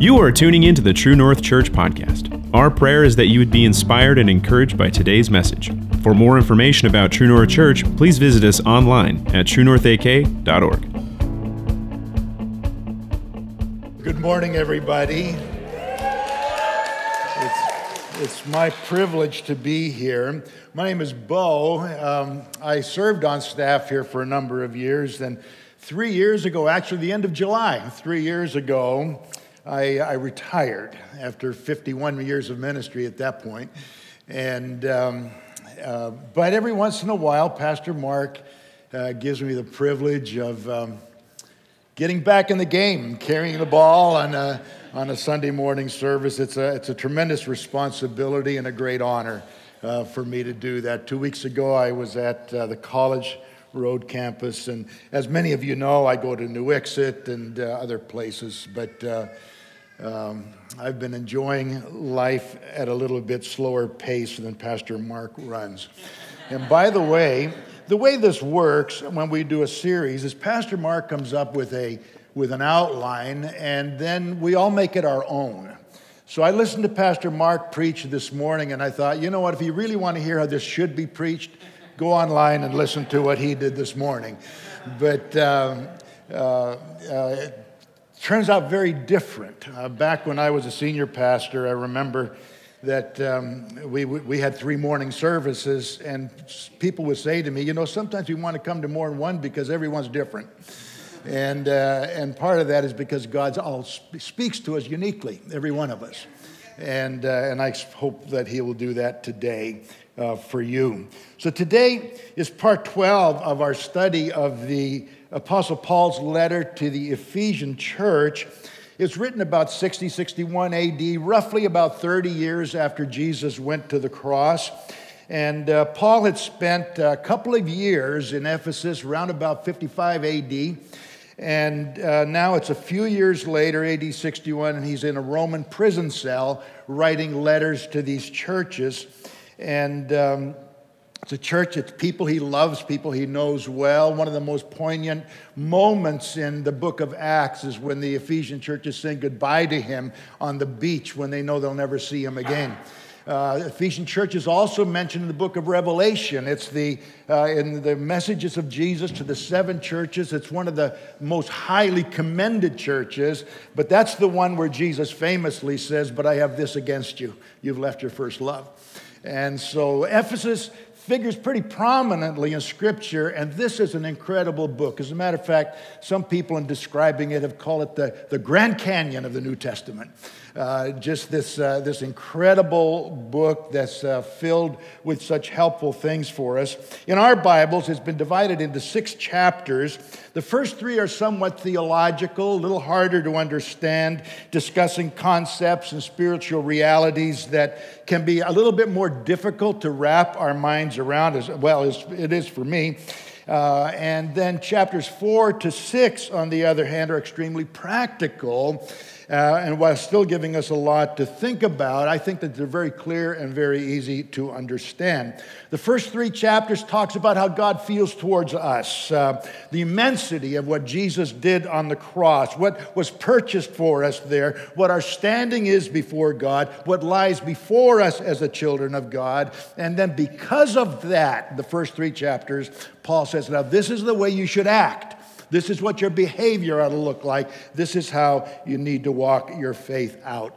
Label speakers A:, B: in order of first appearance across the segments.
A: You are tuning into the True North Church podcast. Our prayer is that you would be inspired and encouraged by today's message. For more information about True North Church, please visit us online at truenorthak.org.
B: Good morning, everybody. It's, it's my privilege to be here. My name is Bo. Um, I served on staff here for a number of years, and three years ago, actually, the end of July, three years ago, I, I retired after 51 years of ministry at that point. And, um, uh, but every once in a while, Pastor Mark uh, gives me the privilege of um, getting back in the game, carrying the ball on a, on a Sunday morning service. It's a, it's a tremendous responsibility and a great honor uh, for me to do that. Two weeks ago, I was at uh, the college road campus. And as many of you know, I go to New Exit and uh, other places, but uh, um, I've been enjoying life at a little bit slower pace than Pastor Mark runs. And by the way, the way this works when we do a series is Pastor Mark comes up with a with an outline and then we all make it our own. So I listened to Pastor Mark preach this morning and I thought, you know what, if you really want to hear how this should be preached, go online and listen to what he did this morning. But um, uh, uh, turns out very different. Uh, back when I was a senior pastor, I remember that um, we, we had three morning services, and people would say to me, You know, sometimes we want to come to more than one because everyone's different. And, uh, and part of that is because God all speaks to us uniquely, every one of us. And, uh, and I hope that He will do that today uh, for you. So today is part 12 of our study of the Apostle Paul's letter to the Ephesian church. It's written about 60, 61 AD, roughly about 30 years after Jesus went to the cross. And uh, Paul had spent a couple of years in Ephesus, around about 55 AD. And uh, now it's a few years later, AD 61, and he's in a Roman prison cell writing letters to these churches. And um, it's a church, it's people he loves, people he knows well. One of the most poignant moments in the book of Acts is when the Ephesian church is saying goodbye to him on the beach when they know they'll never see him again. Uh, Ephesian church is also mentioned in the book of Revelation. It's the uh, in the messages of Jesus to the seven churches. It's one of the most highly commended churches, but that's the one where Jesus famously says, "But I have this against you: you've left your first love." And so Ephesus figures pretty prominently in Scripture, and this is an incredible book. As a matter of fact, some people in describing it have called it the, the Grand Canyon of the New Testament. Uh, just this, uh, this incredible book that's uh, filled with such helpful things for us. In our Bibles, it's been divided into six chapters. The first three are somewhat theological, a little harder to understand, discussing concepts and spiritual realities that can be a little bit more difficult to wrap our minds around, as well as it is for me. Uh, and then chapters four to six, on the other hand, are extremely practical uh, and while still giving us a lot to think about, I think that they're very clear and very easy to understand. The first three chapters talks about how God feels towards us, uh, the immensity of what Jesus did on the cross, what was purchased for us there, what our standing is before God, what lies before us as the children of God. And then because of that, the first three chapters, Paul says, now this is the way you should act. This is what your behavior ought to look like. This is how you need to walk your faith out.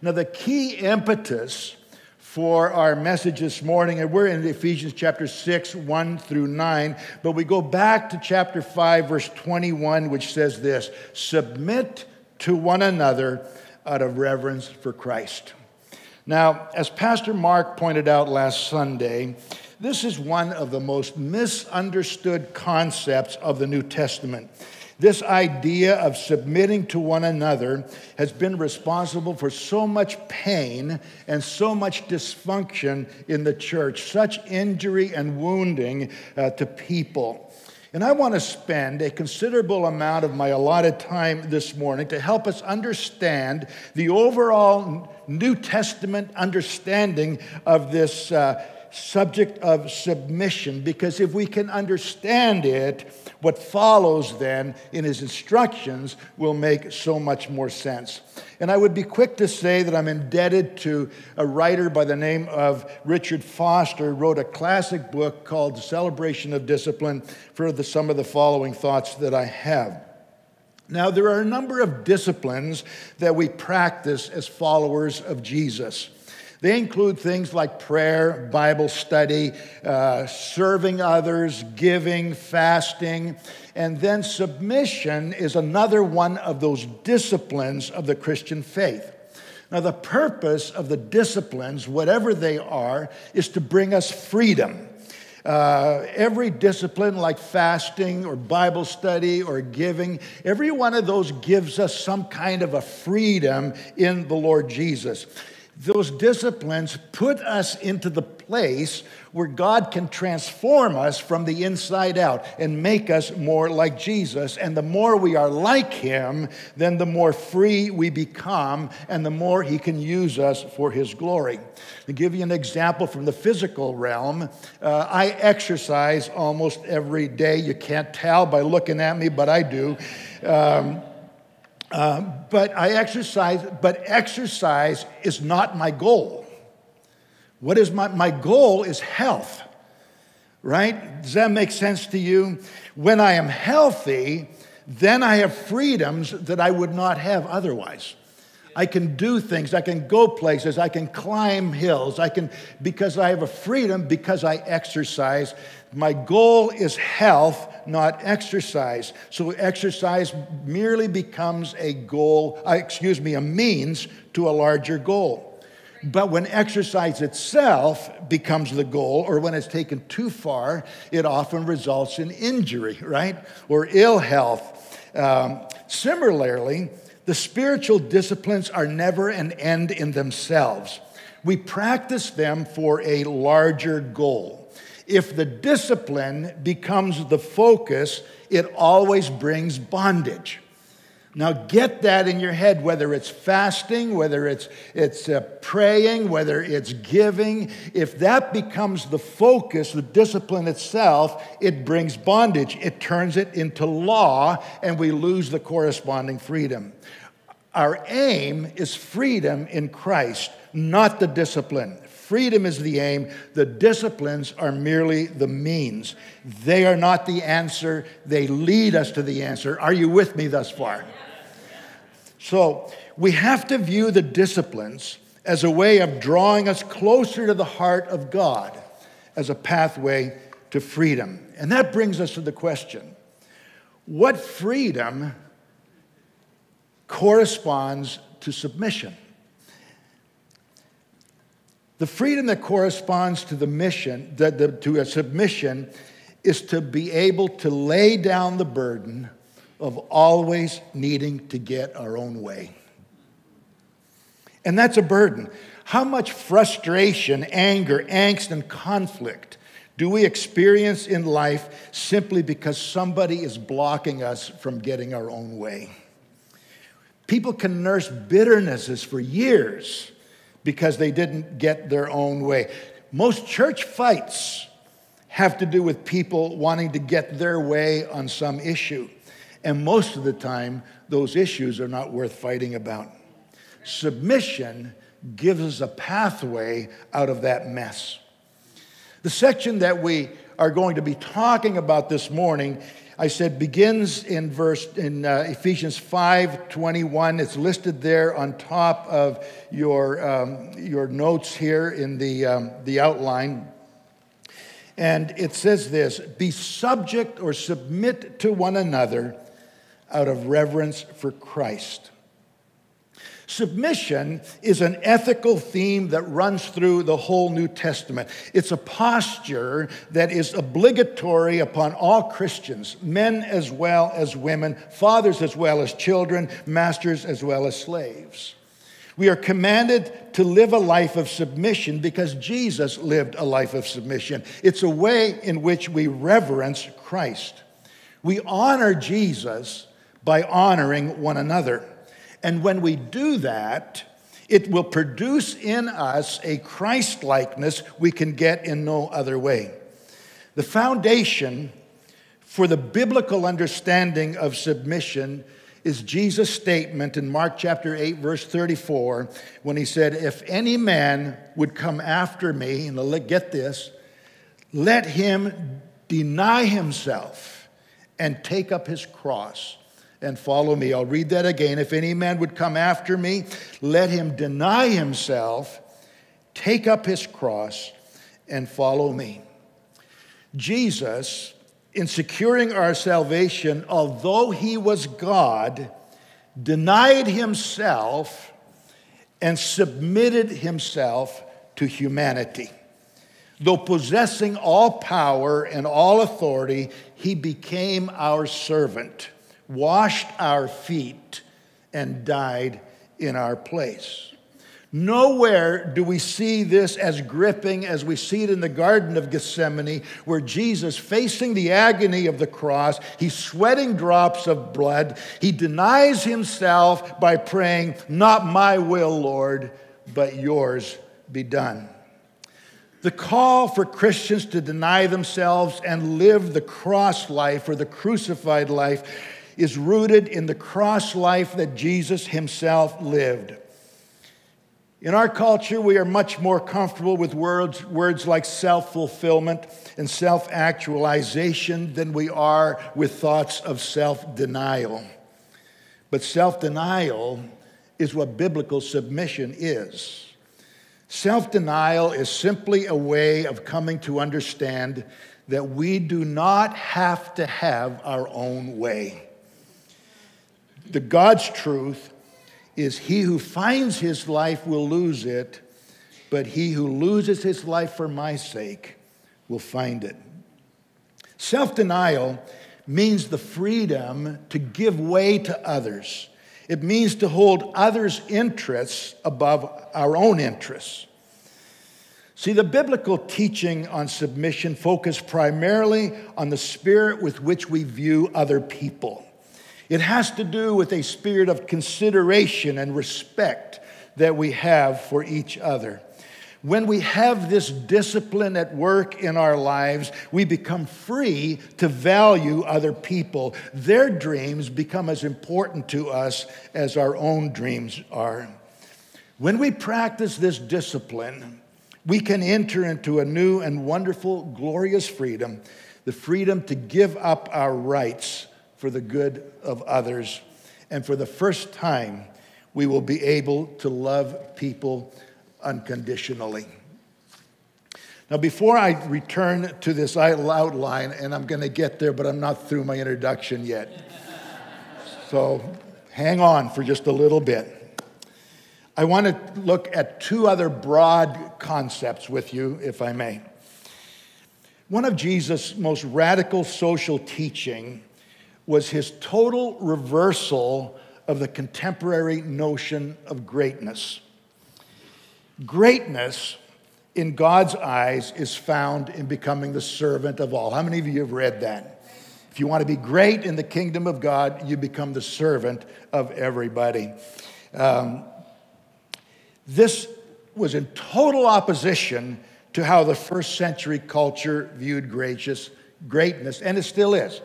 B: Now, the key impetus for our message this morning, and we're in Ephesians chapter 6, 1 through 9, but we go back to chapter 5, verse 21, which says this Submit to one another out of reverence for Christ. Now, as Pastor Mark pointed out last Sunday, this is one of the most misunderstood concepts of the New Testament. This idea of submitting to one another has been responsible for so much pain and so much dysfunction in the church, such injury and wounding uh, to people. And I want to spend a considerable amount of my allotted time this morning to help us understand the overall New Testament understanding of this. Uh, subject of submission because if we can understand it, what follows then in his instructions will make so much more sense. And I would be quick to say that I'm indebted to a writer by the name of Richard Foster, who wrote a classic book called Celebration of Discipline for the, some of the following thoughts that I have. Now, there are a number of disciplines that we practice as followers of Jesus. They include things like prayer, Bible study, uh, serving others, giving, fasting, and then submission is another one of those disciplines of the Christian faith. Now, the purpose of the disciplines, whatever they are, is to bring us freedom. Uh, every discipline, like fasting or Bible study or giving, every one of those gives us some kind of a freedom in the Lord Jesus those disciplines put us into the place where God can transform us from the inside out and make us more like Jesus. And the more we are like Him, then the more free we become and the more He can use us for His glory. To give you an example from the physical realm, uh, I exercise almost every day. You can't tell by looking at me, but I do. Um, uh, but I exercise, but exercise is not my goal. What is my, my goal is health, right? Does that make sense to you? When I am healthy, then I have freedoms that I would not have otherwise. I can do things, I can go places, I can climb hills, I can, because I have a freedom, because I exercise. My goal is health, not exercise. So exercise merely becomes a goal, uh, excuse me, a means to a larger goal. But when exercise itself becomes the goal, or when it's taken too far, it often results in injury, right? Or ill health. Um, similarly, the spiritual disciplines are never an end in themselves. We practice them for a larger goal if the discipline becomes the focus, it always brings bondage. Now, get that in your head, whether it's fasting, whether it's, it's uh, praying, whether it's giving. If that becomes the focus, the discipline itself, it brings bondage. It turns it into law, and we lose the corresponding freedom. Our aim is freedom in Christ, not the discipline. Freedom is the aim. The disciplines are merely the means. They are not the answer. They lead us to the answer. Are you with me thus far? So, we have to view the disciplines as a way of drawing us closer to the heart of God as a pathway to freedom. And that brings us to the question what freedom corresponds to submission? The freedom that corresponds to the mission, the, the, to a submission, is to be able to lay down the burden of always needing to get our own way. And that's a burden. How much frustration, anger, angst, and conflict do we experience in life simply because somebody is blocking us from getting our own way? People can nurse bitternesses for years because they didn't get their own way. Most church fights have to do with people wanting to get their way on some issue. And most of the time, those issues are not worth fighting about. Submission gives us a pathway out of that mess. The section that we are going to be talking about this morning I said begins in verse in uh, Ephesians 5:21. It's listed there on top of your um, your notes here in the um, the outline. And it says this Be subject or submit to one another out of reverence for Christ. Submission is an ethical theme that runs through the whole New Testament. It's a posture that is obligatory upon all Christians, men as well as women, fathers as well as children, masters as well as slaves. We are commanded to live a life of submission because Jesus lived a life of submission. It's a way in which we reverence Christ. We honor Jesus by honoring one another. And when we do that, it will produce in us a Christ likeness we can get in no other way. The foundation for the biblical understanding of submission is Jesus' statement in Mark chapter 8, verse 34, when he said, If any man would come after me, and get this, let him deny himself and take up his cross and follow me. I'll read that again. If any man would come after me, let him deny himself, take up his cross, and follow me. Jesus, in securing our salvation, although he was God, denied himself and submitted himself to humanity. Though possessing all power and all authority, he became our servant washed our feet, and died in our place. Nowhere do we see this as gripping as we see it in the Garden of Gethsemane, where Jesus, facing the agony of the cross, he's sweating drops of blood. He denies himself by praying, Not my will, Lord, but yours be done. The call for Christians to deny themselves and live the cross life or the crucified life is rooted in the cross life that Jesus himself lived. In our culture, we are much more comfortable with words, words like self fulfillment and self actualization than we are with thoughts of self denial. But self denial is what biblical submission is. Self denial is simply a way of coming to understand that we do not have to have our own way. The God's truth is he who finds his life will lose it, but he who loses his life for my sake will find it. Self denial means the freedom to give way to others. It means to hold others' interests above our own interests. See, the biblical teaching on submission focused primarily on the spirit with which we view other people. It has to do with a spirit of consideration and respect that we have for each other. When we have this discipline at work in our lives, we become free to value other people. Their dreams become as important to us as our own dreams are. When we practice this discipline, we can enter into a new and wonderful, glorious freedom the freedom to give up our rights for the good of others. And for the first time, we will be able to love people unconditionally. Now, before I return to this outline, and I'm going to get there, but I'm not through my introduction yet. So hang on for just a little bit. I want to look at two other broad concepts with you, if I may. One of Jesus' most radical social teaching was his total reversal of the contemporary notion of greatness. Greatness in God's eyes is found in becoming the servant of all. How many of you have read that? If you want to be great in the kingdom of God, you become the servant of everybody. Um, this was in total opposition to how the first century culture viewed gracious greatness, and it still is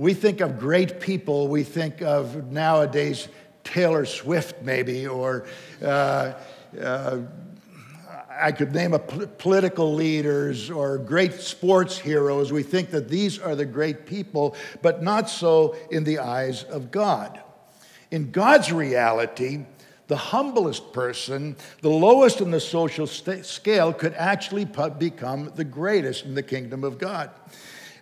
B: we think of great people, we think of nowadays Taylor Swift, maybe, or uh, uh, I could name a political leaders or great sports heroes. We think that these are the great people, but not so in the eyes of God. In God's reality, the humblest person, the lowest in the social scale, could actually become the greatest in the kingdom of God.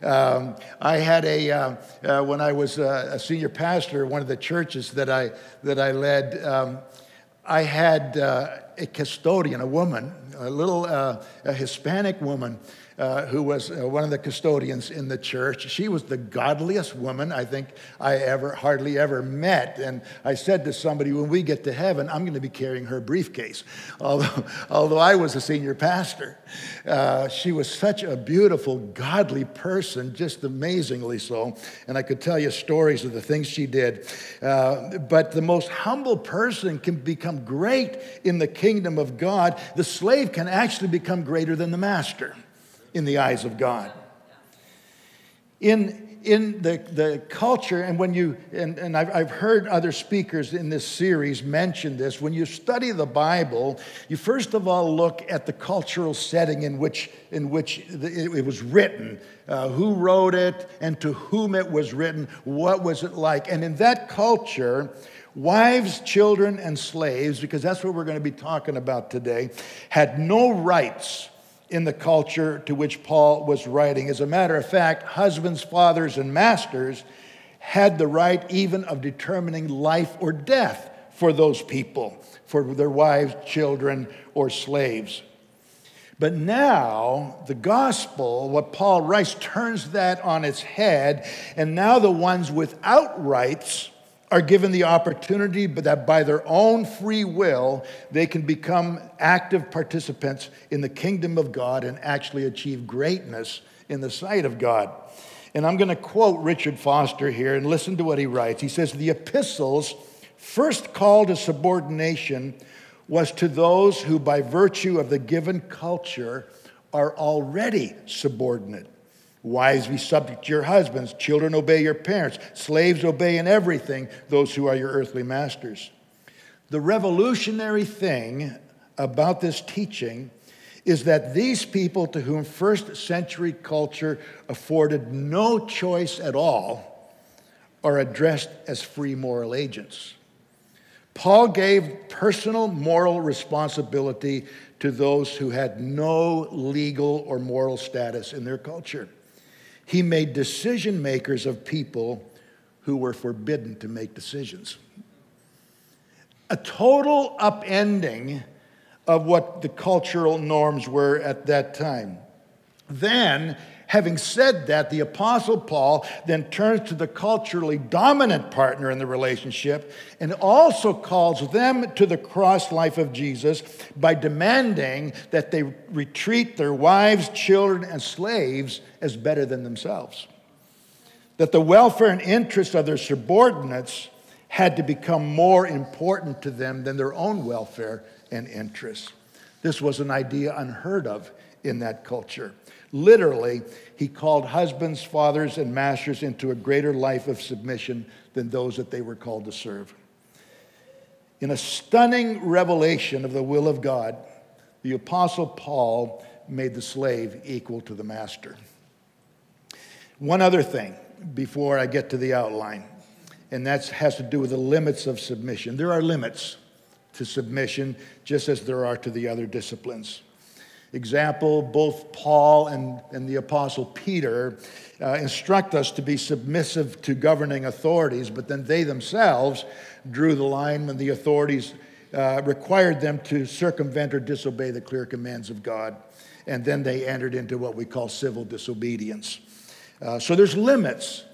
B: Um, I had a, uh, uh, when I was a, a, senior pastor, one of the churches that I, that I led, um, I had uh, a custodian, a woman, a little uh, a Hispanic woman uh, who was uh, one of the custodians in the church. She was the godliest woman I think I ever, hardly ever met. And I said to somebody, when we get to heaven, I'm going to be carrying her briefcase. Although, although I was a senior pastor, uh, she was such a beautiful, godly person, just amazingly so. And I could tell you stories of the things she did. Uh, but the most humble person can become great in the kingdom of God. The slave can actually become greater than the master in the eyes of God. In in the, the culture, and when you, and, and I've, I've heard other speakers in this series mention this, when you study the Bible, you first of all look at the cultural setting in which, in which it was written, uh, who wrote it, and to whom it was written, what was it like. And in that culture, wives, children, and slaves, because that's what we're going to be talking about today, had no rights in the culture to which Paul was writing. As a matter of fact, husbands, fathers, and masters had the right even of determining life or death for those people, for their wives, children, or slaves. But now, the gospel, what Paul writes, turns that on its head, and now the ones without rights are given the opportunity but that by their own free will, they can become active participants in the kingdom of God and actually achieve greatness in the sight of God. And I'm going to quote Richard Foster here and listen to what he writes. He says, The epistles' first call to subordination was to those who, by virtue of the given culture, are already subordinate. Wives, be subject to your husbands. Children, obey your parents. Slaves, obey in everything those who are your earthly masters. The revolutionary thing about this teaching is that these people to whom first century culture afforded no choice at all are addressed as free moral agents. Paul gave personal moral responsibility to those who had no legal or moral status in their culture. He made decision makers of people who were forbidden to make decisions. A total upending of what the cultural norms were at that time. Then, Having said that, the Apostle Paul then turns to the culturally dominant partner in the relationship and also calls them to the cross life of Jesus by demanding that they retreat their wives, children, and slaves as better than themselves. That the welfare and interests of their subordinates had to become more important to them than their own welfare and interests. This was an idea unheard of in that culture. Literally, he called husbands, fathers, and masters into a greater life of submission than those that they were called to serve. In a stunning revelation of the will of God, the Apostle Paul made the slave equal to the master. One other thing before I get to the outline, and that has to do with the limits of submission. There are limits to submission, just as there are to the other disciplines example, both Paul and, and the Apostle Peter uh, instruct us to be submissive to governing authorities, but then they themselves drew the line when the authorities uh, required them to circumvent or disobey the clear commands of God. And then they entered into what we call civil disobedience. Uh, so there's limits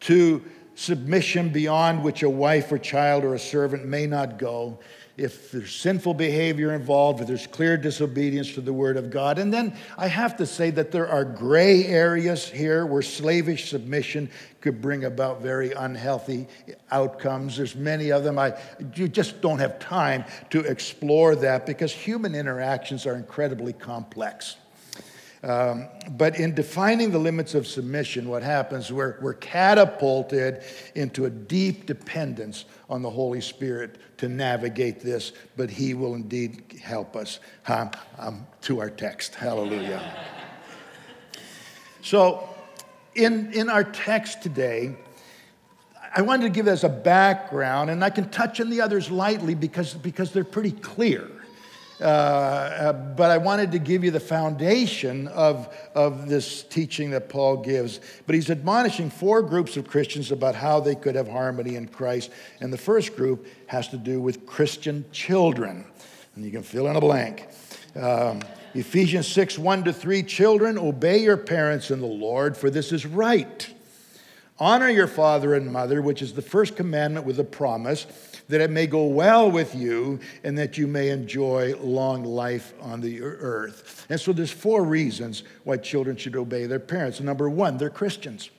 B: to submission beyond which a wife or child or a servant may not go if there's sinful behavior involved, if there's clear disobedience to the word of God. And then I have to say that there are gray areas here where slavish submission could bring about very unhealthy outcomes. There's many of them. I, you just don't have time to explore that because human interactions are incredibly complex. Um, but in defining the limits of submission, what happens, we're, we're catapulted into a deep dependence on the Holy Spirit to navigate this, but He will indeed help us. Um, to our text. Hallelujah. so, in, in our text today, I wanted to give as a background, and I can touch on the others lightly because, because they're pretty clear. Uh, uh, but I wanted to give you the foundation of, of this teaching that Paul gives. But he's admonishing four groups of Christians about how they could have harmony in Christ. And the first group has to do with Christian children. And you can fill in a blank. Um, Ephesians 6 1 to 3 Children, obey your parents in the Lord, for this is right. Honor your father and mother, which is the first commandment with a promise that it may go well with you and that you may enjoy long life on the earth. And so there's four reasons why children should obey their parents. Number one, they're Christians.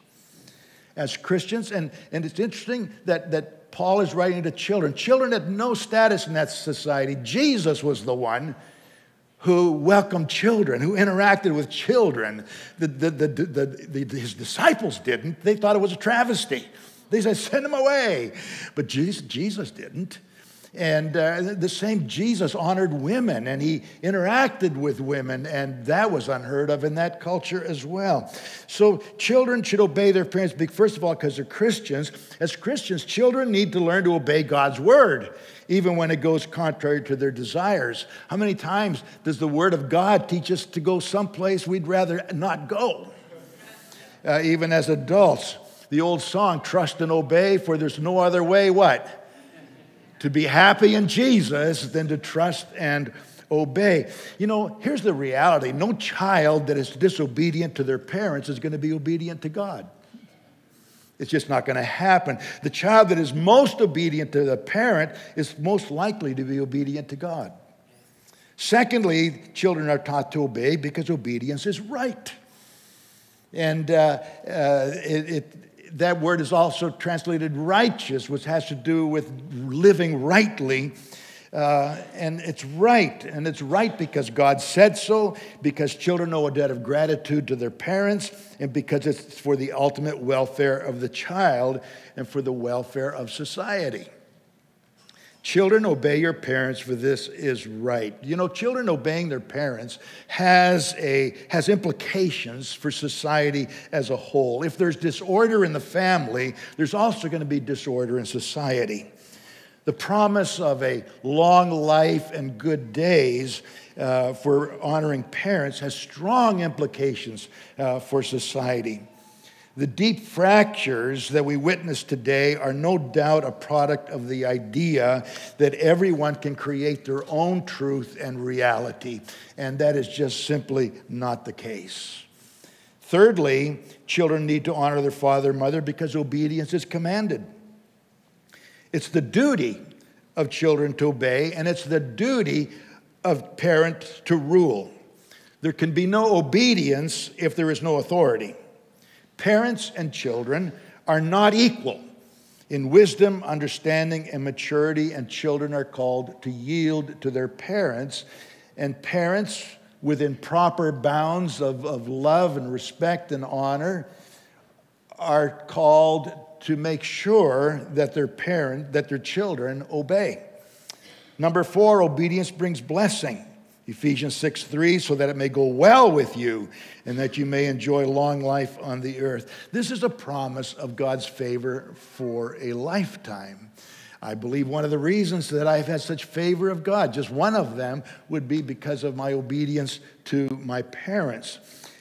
B: As Christians, and, and it's interesting that, that Paul is writing to children. Children had no status in that society. Jesus was the one who welcomed children, who interacted with children. The, the, the, the, his disciples didn't. They thought it was a travesty. They said, send him away. But Jesus, Jesus didn't. And uh, the same Jesus honored women and he interacted with women, and that was unheard of in that culture as well. So, children should obey their parents, first of all, because they're Christians. As Christians, children need to learn to obey God's word, even when it goes contrary to their desires. How many times does the word of God teach us to go someplace we'd rather not go? Uh, even as adults, the old song, trust and obey, for there's no other way, what? to be happy in Jesus than to trust and obey. You know, here's the reality no child that is disobedient to their parents is going to be obedient to God. It's just not going to happen. The child that is most obedient to the parent is most likely to be obedient to God. Secondly, children are taught to obey because obedience is right. And uh, uh, it, it that word is also translated righteous, which has to do with living rightly. Uh, and it's right. And it's right because God said so, because children owe a debt of gratitude to their parents, and because it's for the ultimate welfare of the child and for the welfare of society. Children, obey your parents, for this is right. You know, children obeying their parents has, a, has implications for society as a whole. If there's disorder in the family, there's also going to be disorder in society. The promise of a long life and good days uh, for honoring parents has strong implications uh, for society. The deep fractures that we witness today are no doubt a product of the idea that everyone can create their own truth and reality, and that is just simply not the case. Thirdly, children need to honor their father and mother because obedience is commanded. It's the duty of children to obey, and it's the duty of parents to rule. There can be no obedience if there is no authority. Parents and children are not equal in wisdom, understanding, and maturity, and children are called to yield to their parents. And parents, within proper bounds of, of love and respect and honor, are called to make sure that their parent, that their children obey. Number four, obedience brings blessing. Ephesians 6 3, so that it may go well with you and that you may enjoy long life on the earth. This is a promise of God's favor for a lifetime. I believe one of the reasons that I've had such favor of God, just one of them, would be because of my obedience to my parents.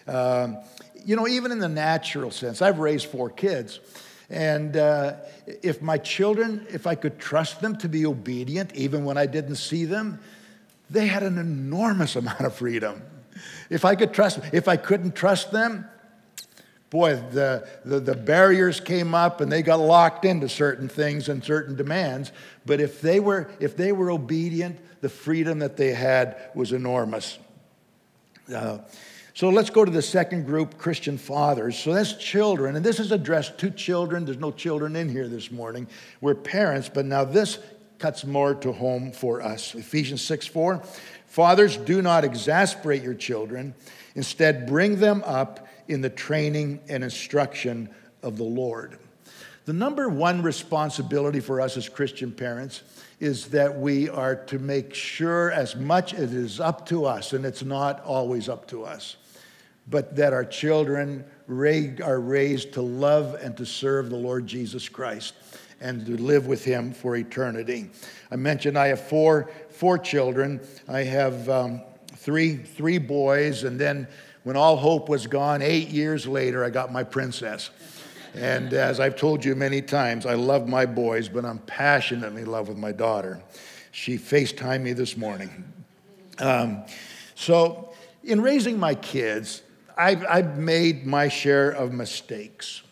B: Um, you know, even in the natural sense, I've raised four kids. And uh, if my children, if I could trust them to be obedient, even when I didn't see them, they had an enormous amount of freedom. If I could trust, if I couldn't trust them, boy, the, the, the, barriers came up and they got locked into certain things and certain demands. But if they were, if they were obedient, the freedom that they had was enormous. Uh, so let's go to the second group, Christian fathers. So that's children, and this is addressed to children. There's no children in here this morning. We're parents, but now this cuts more to home for us. Ephesians 6 4. Fathers, do not exasperate your children. Instead, bring them up in the training and instruction of the Lord. The number one responsibility for us as Christian parents is that we are to make sure, as much as it is up to us, and it's not always up to us, but that our children are raised to love and to serve the Lord Jesus Christ and to live with him for eternity. I mentioned I have four, four children. I have um, three, three boys, and then when all hope was gone, eight years later, I got my princess. And as I've told you many times, I love my boys, but I'm passionately in love with my daughter. She FaceTimed me this morning. Um, so, in raising my kids, I've, I've made my share of mistakes.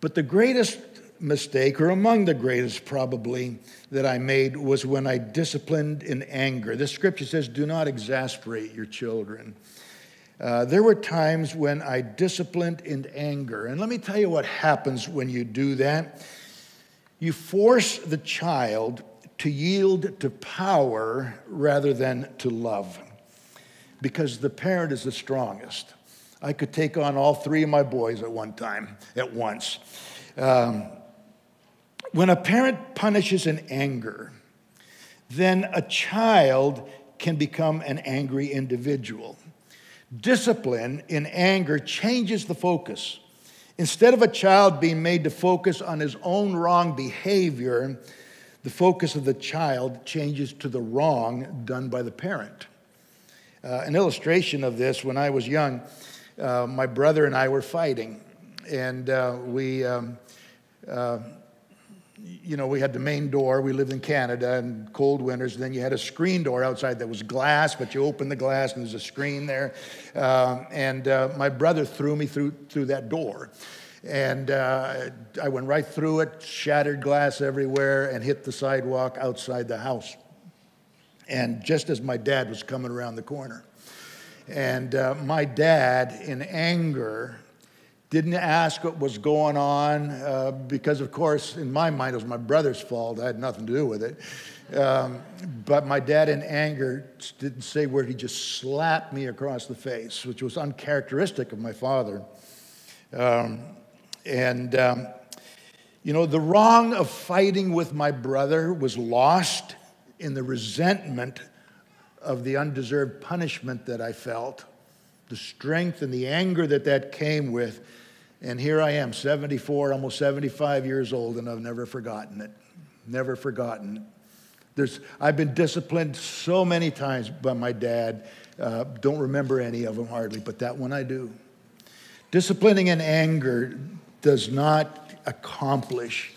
B: But the greatest mistake, or among the greatest probably, that I made was when I disciplined in anger. The scripture says, Do not exasperate your children. Uh, there were times when I disciplined in anger. And let me tell you what happens when you do that. You force the child to yield to power rather than to love. because the parent is the strongest. I could take on all three of my boys at one time, at once. Um, when a parent punishes in anger, then a child can become an angry individual. Discipline in anger changes the focus. Instead of a child being made to focus on his own wrong behavior, the focus of the child changes to the wrong done by the parent. Uh, an illustration of this when I was young, uh, my brother and I were fighting, and uh, we. Um, uh, you know, we had the main door. We lived in Canada and cold winters. Then you had a screen door outside that was glass, but you open the glass and there's a screen there. Um, and uh, my brother threw me through, through that door. And uh, I went right through it, shattered glass everywhere, and hit the sidewalk outside the house. And just as my dad was coming around the corner. And uh, my dad, in anger, didn't ask what was going on uh, because, of course, in my mind, it was my brother's fault. I had nothing to do with it. Um, but my dad, in anger, didn't say where he just slapped me across the face, which was uncharacteristic of my father. Um, and, um, you know, the wrong of fighting with my brother was lost in the resentment of the undeserved punishment that I felt, the strength and the anger that that came with and here I am, 74, almost 75 years old, and I've never forgotten it. Never forgotten. There's, I've been disciplined so many times by my dad. Uh, don't remember any of them hardly, but that one I do. Disciplining in anger does not accomplish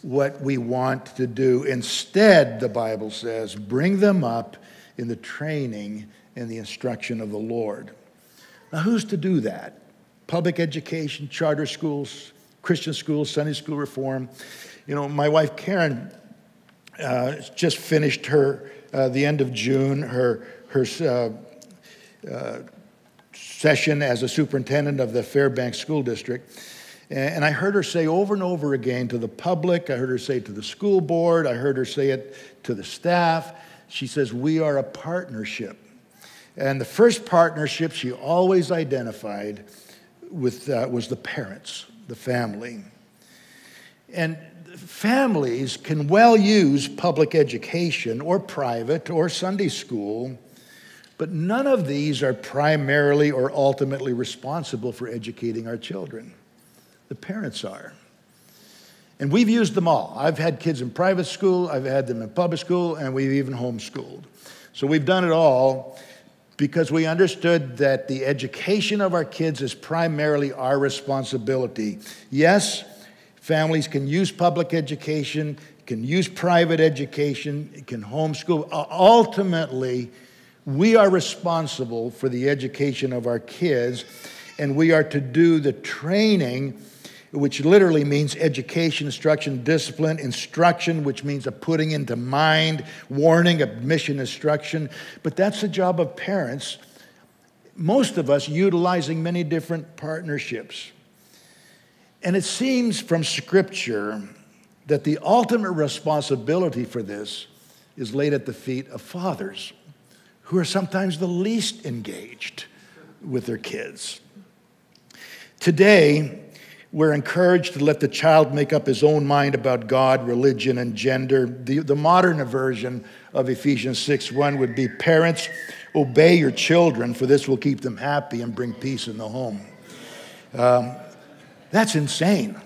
B: what we want to do. Instead, the Bible says, bring them up in the training and the instruction of the Lord. Now, who's to do that? Public education, charter schools, Christian schools, Sunday school reform. You know, my wife Karen uh, just finished her, uh, the end of June, her, her uh, uh session as a superintendent of the Fairbanks School District. And I heard her say over and over again to the public, I heard her say to the school board, I heard her say it to the staff. She says, We are a partnership. And the first partnership she always identified with, uh, was the parents, the family. And families can well use public education or private or Sunday school, but none of these are primarily or ultimately responsible for educating our children. The parents are. And we've used them all. I've had kids in private school, I've had them in public school, and we've even homeschooled. So we've done it all because we understood that the education of our kids is primarily our responsibility. Yes, families can use public education, can use private education, can homeschool. Uh, ultimately, we are responsible for the education of our kids, and we are to do the training which literally means education, instruction, discipline, instruction, which means a putting into mind, warning, admission, instruction. But that's the job of parents, most of us utilizing many different partnerships. And it seems from Scripture that the ultimate responsibility for this is laid at the feet of fathers, who are sometimes the least engaged with their kids. Today, we're encouraged to let the child make up his own mind about God, religion, and gender. The, the modern version of Ephesians 6 1 would be Parents, obey your children, for this will keep them happy and bring peace in the home. Um, that's insane.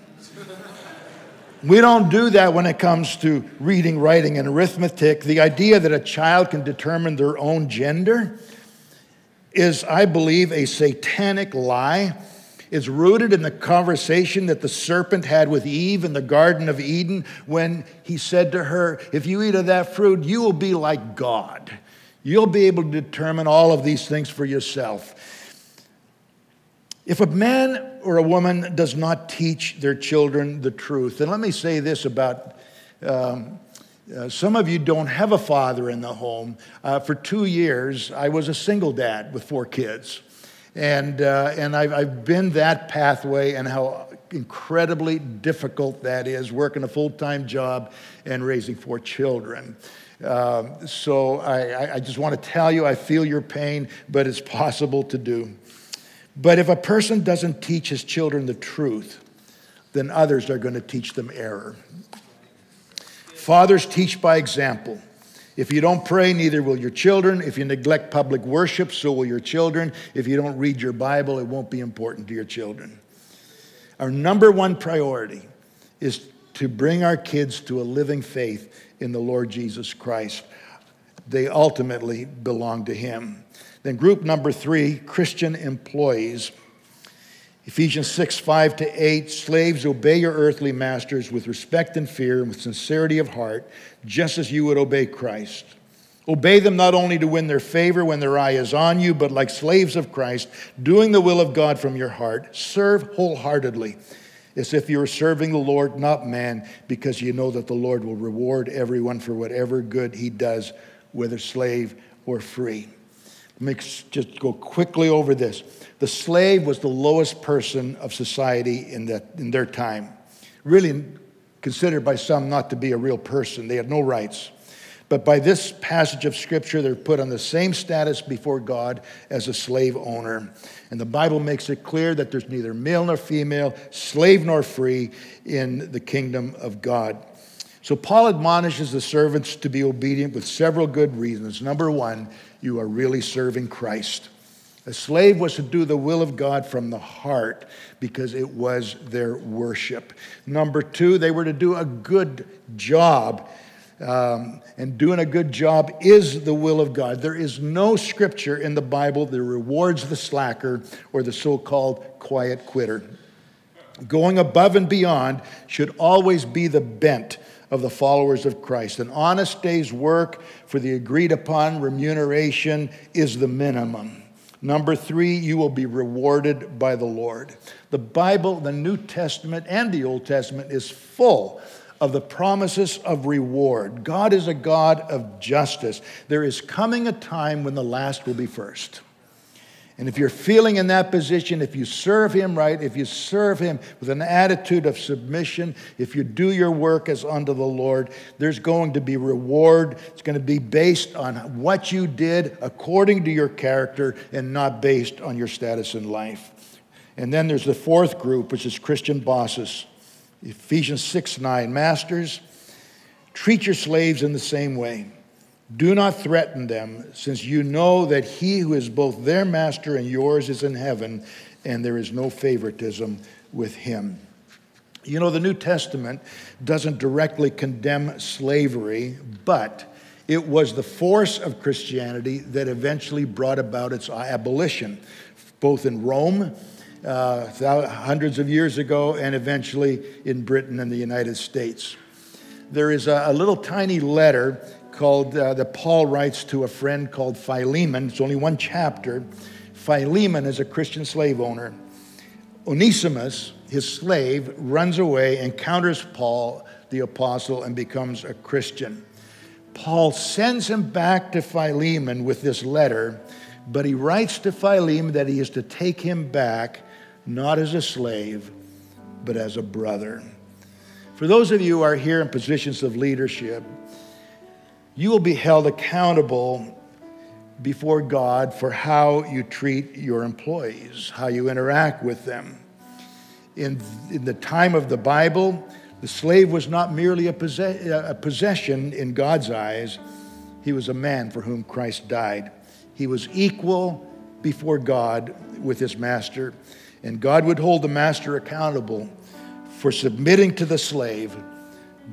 B: We don't do that when it comes to reading, writing, and arithmetic. The idea that a child can determine their own gender is, I believe, a satanic lie is rooted in the conversation that the serpent had with Eve in the Garden of Eden when he said to her, If you eat of that fruit, you will be like God. You'll be able to determine all of these things for yourself. If a man or a woman does not teach their children the truth, and let me say this about um, uh, some of you don't have a father in the home. Uh, for two years, I was a single dad with four kids. And, uh, and I've, I've been that pathway and how incredibly difficult that is, working a full time job and raising four children. Uh, so I, I just want to tell you, I feel your pain, but it's possible to do. But if a person doesn't teach his children the truth, then others are going to teach them error. Fathers teach by example. If you don't pray, neither will your children. If you neglect public worship, so will your children. If you don't read your Bible, it won't be important to your children. Our number one priority is to bring our kids to a living faith in the Lord Jesus Christ. They ultimately belong to Him. Then, group number three Christian employees. Ephesians 6, 5 to 8, slaves, obey your earthly masters with respect and fear and with sincerity of heart, just as you would obey Christ. Obey them not only to win their favor when their eye is on you, but like slaves of Christ, doing the will of God from your heart, serve wholeheartedly, as if you were serving the Lord, not man, because you know that the Lord will reward everyone for whatever good he does, whether slave or free. Me just go quickly over this. The slave was the lowest person of society in, that, in their time, really considered by some not to be a real person. They had no rights. But by this passage of Scripture, they're put on the same status before God as a slave owner. And the Bible makes it clear that there's neither male nor female, slave nor free in the kingdom of God. So Paul admonishes the servants to be obedient with several good reasons. Number one, you are really serving Christ. A slave was to do the will of God from the heart because it was their worship. Number two, they were to do a good job. Um, and doing a good job is the will of God. There is no scripture in the Bible that rewards the slacker or the so called quiet quitter. Going above and beyond should always be the bent of the followers of Christ. An honest day's work for the agreed upon remuneration is the minimum. Number three, you will be rewarded by the Lord. The Bible, the New Testament, and the Old Testament is full of the promises of reward. God is a God of justice. There is coming a time when the last will be first. And if you're feeling in that position, if you serve Him right, if you serve Him with an attitude of submission, if you do your work as unto the Lord, there's going to be reward. It's going to be based on what you did according to your character and not based on your status in life. And then there's the fourth group, which is Christian bosses. Ephesians 6 9. Masters, treat your slaves in the same way do not threaten them, since you know that he who is both their master and yours is in heaven, and there is no favoritism with him. You know, the New Testament doesn't directly condemn slavery, but it was the force of Christianity that eventually brought about its abolition, both in Rome uh, hundreds of years ago and eventually in Britain and the United States. There is a, a little tiny letter called uh, that Paul writes to a friend called Philemon. It's only one chapter. Philemon is a Christian slave owner. Onesimus, his slave, runs away, encounters Paul, the apostle, and becomes a Christian. Paul sends him back to Philemon with this letter, but he writes to Philemon that he is to take him back not as a slave, but as a brother. For those of you who are here in positions of leadership, you will be held accountable before God for how you treat your employees, how you interact with them. In, in the time of the Bible, the slave was not merely a, possess, a possession in God's eyes, he was a man for whom Christ died. He was equal before God with his master, and God would hold the master accountable for submitting to the slave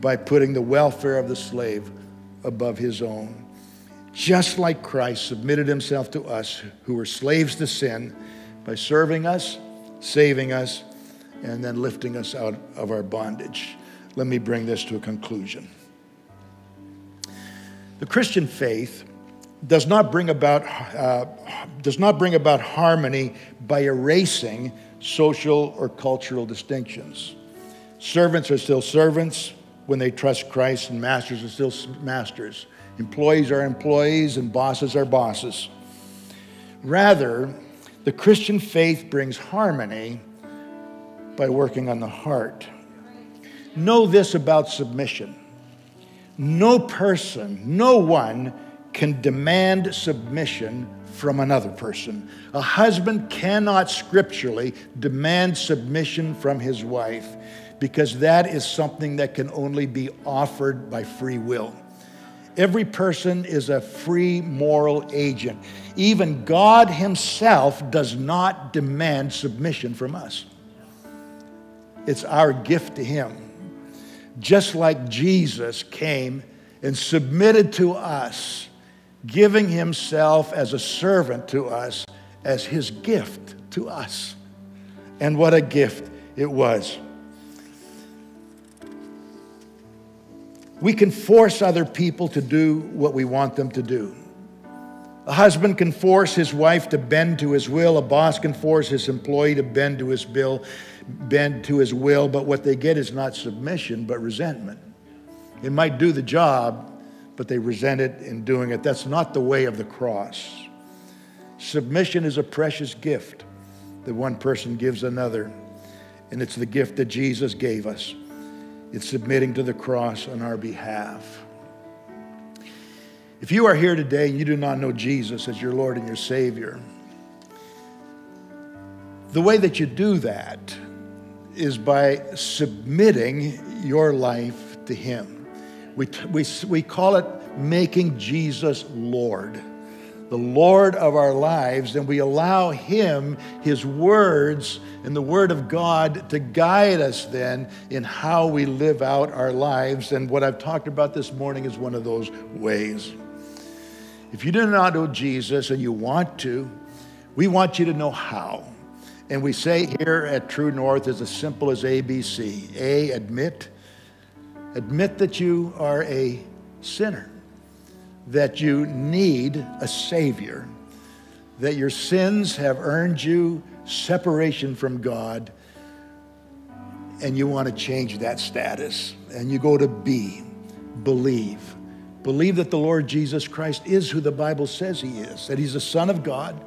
B: by putting the welfare of the slave above his own. Just like Christ submitted himself to us who were slaves to sin by serving us, saving us, and then lifting us out of our bondage. Let me bring this to a conclusion. The Christian faith does not bring about, uh, does not bring about harmony by erasing social or cultural distinctions. Servants are still servants, when they trust Christ, and masters are still masters. Employees are employees, and bosses are bosses. Rather, the Christian faith brings harmony by working on the heart. Know this about submission No person, no one can demand submission from another person. A husband cannot scripturally demand submission from his wife because that is something that can only be offered by free will. Every person is a free moral agent. Even God Himself does not demand submission from us. It's our gift to Him. Just like Jesus came and submitted to us, giving Himself as a servant to us, as His gift to us. And what a gift it was. We can force other people to do what we want them to do. A husband can force his wife to bend to his will. A boss can force his employee to bend to his bill, bend to his will, but what they get is not submission, but resentment. It might do the job, but they resent it in doing it. That's not the way of the cross. Submission is a precious gift that one person gives another, and it's the gift that Jesus gave us. It's submitting to the cross on our behalf. If you are here today and you do not know Jesus as your Lord and your Savior, the way that you do that is by submitting your life to Him. We, we, we call it making Jesus Lord the Lord of our lives, and we allow Him, His words, and the Word of God to guide us then in how we live out our lives. And what I've talked about this morning is one of those ways. If you do not know Jesus and you want to, we want you to know how. And we say here at True North is as simple as ABC A, admit. Admit that you are a sinner that you need a Savior, that your sins have earned you separation from God, and you want to change that status. And you go to B, believe. Believe that the Lord Jesus Christ is who the Bible says He is, that He's the Son of God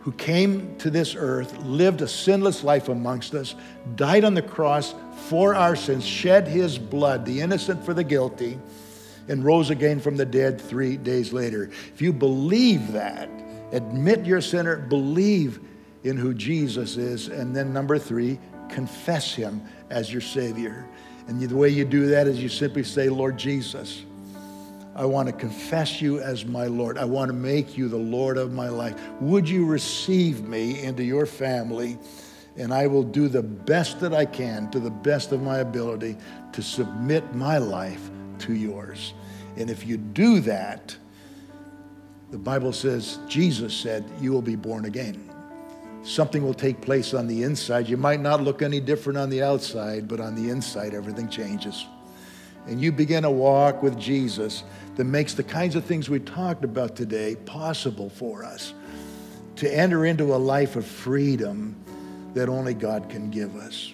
B: who came to this earth, lived a sinless life amongst us, died on the cross for our sins, shed His blood, the innocent for the guilty and rose again from the dead three days later. If you believe that, admit you're sinner, believe in who Jesus is, and then number three, confess him as your Savior. And the way you do that is you simply say, Lord Jesus, I want to confess you as my Lord. I want to make you the Lord of my life. Would you receive me into your family? And I will do the best that I can to the best of my ability to submit my life to yours. And if you do that, the Bible says, Jesus said, you will be born again. Something will take place on the inside. You might not look any different on the outside, but on the inside, everything changes. And you begin a walk with Jesus that makes the kinds of things we talked about today possible for us to enter into a life of freedom that only God can give us.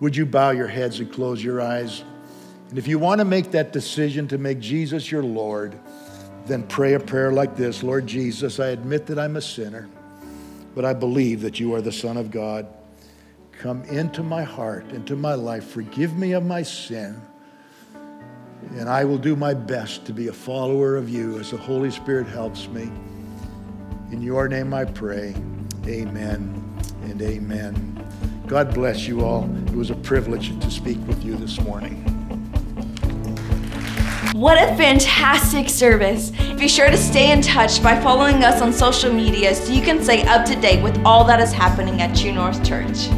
B: Would you bow your heads and close your eyes? And if you want to make that decision to make Jesus your Lord, then pray a prayer like this Lord Jesus, I admit that I'm a sinner, but I believe that you are the Son of God. Come into my heart, into my life. Forgive me of my sin. And I will do my best to be a follower of you as the Holy Spirit helps me. In your name I pray. Amen and amen. God bless you all. It was a privilege to speak with you this morning.
C: What a fantastic service! Be sure to stay in touch by following us on social media so you can stay up to date with all that is happening at True North Church.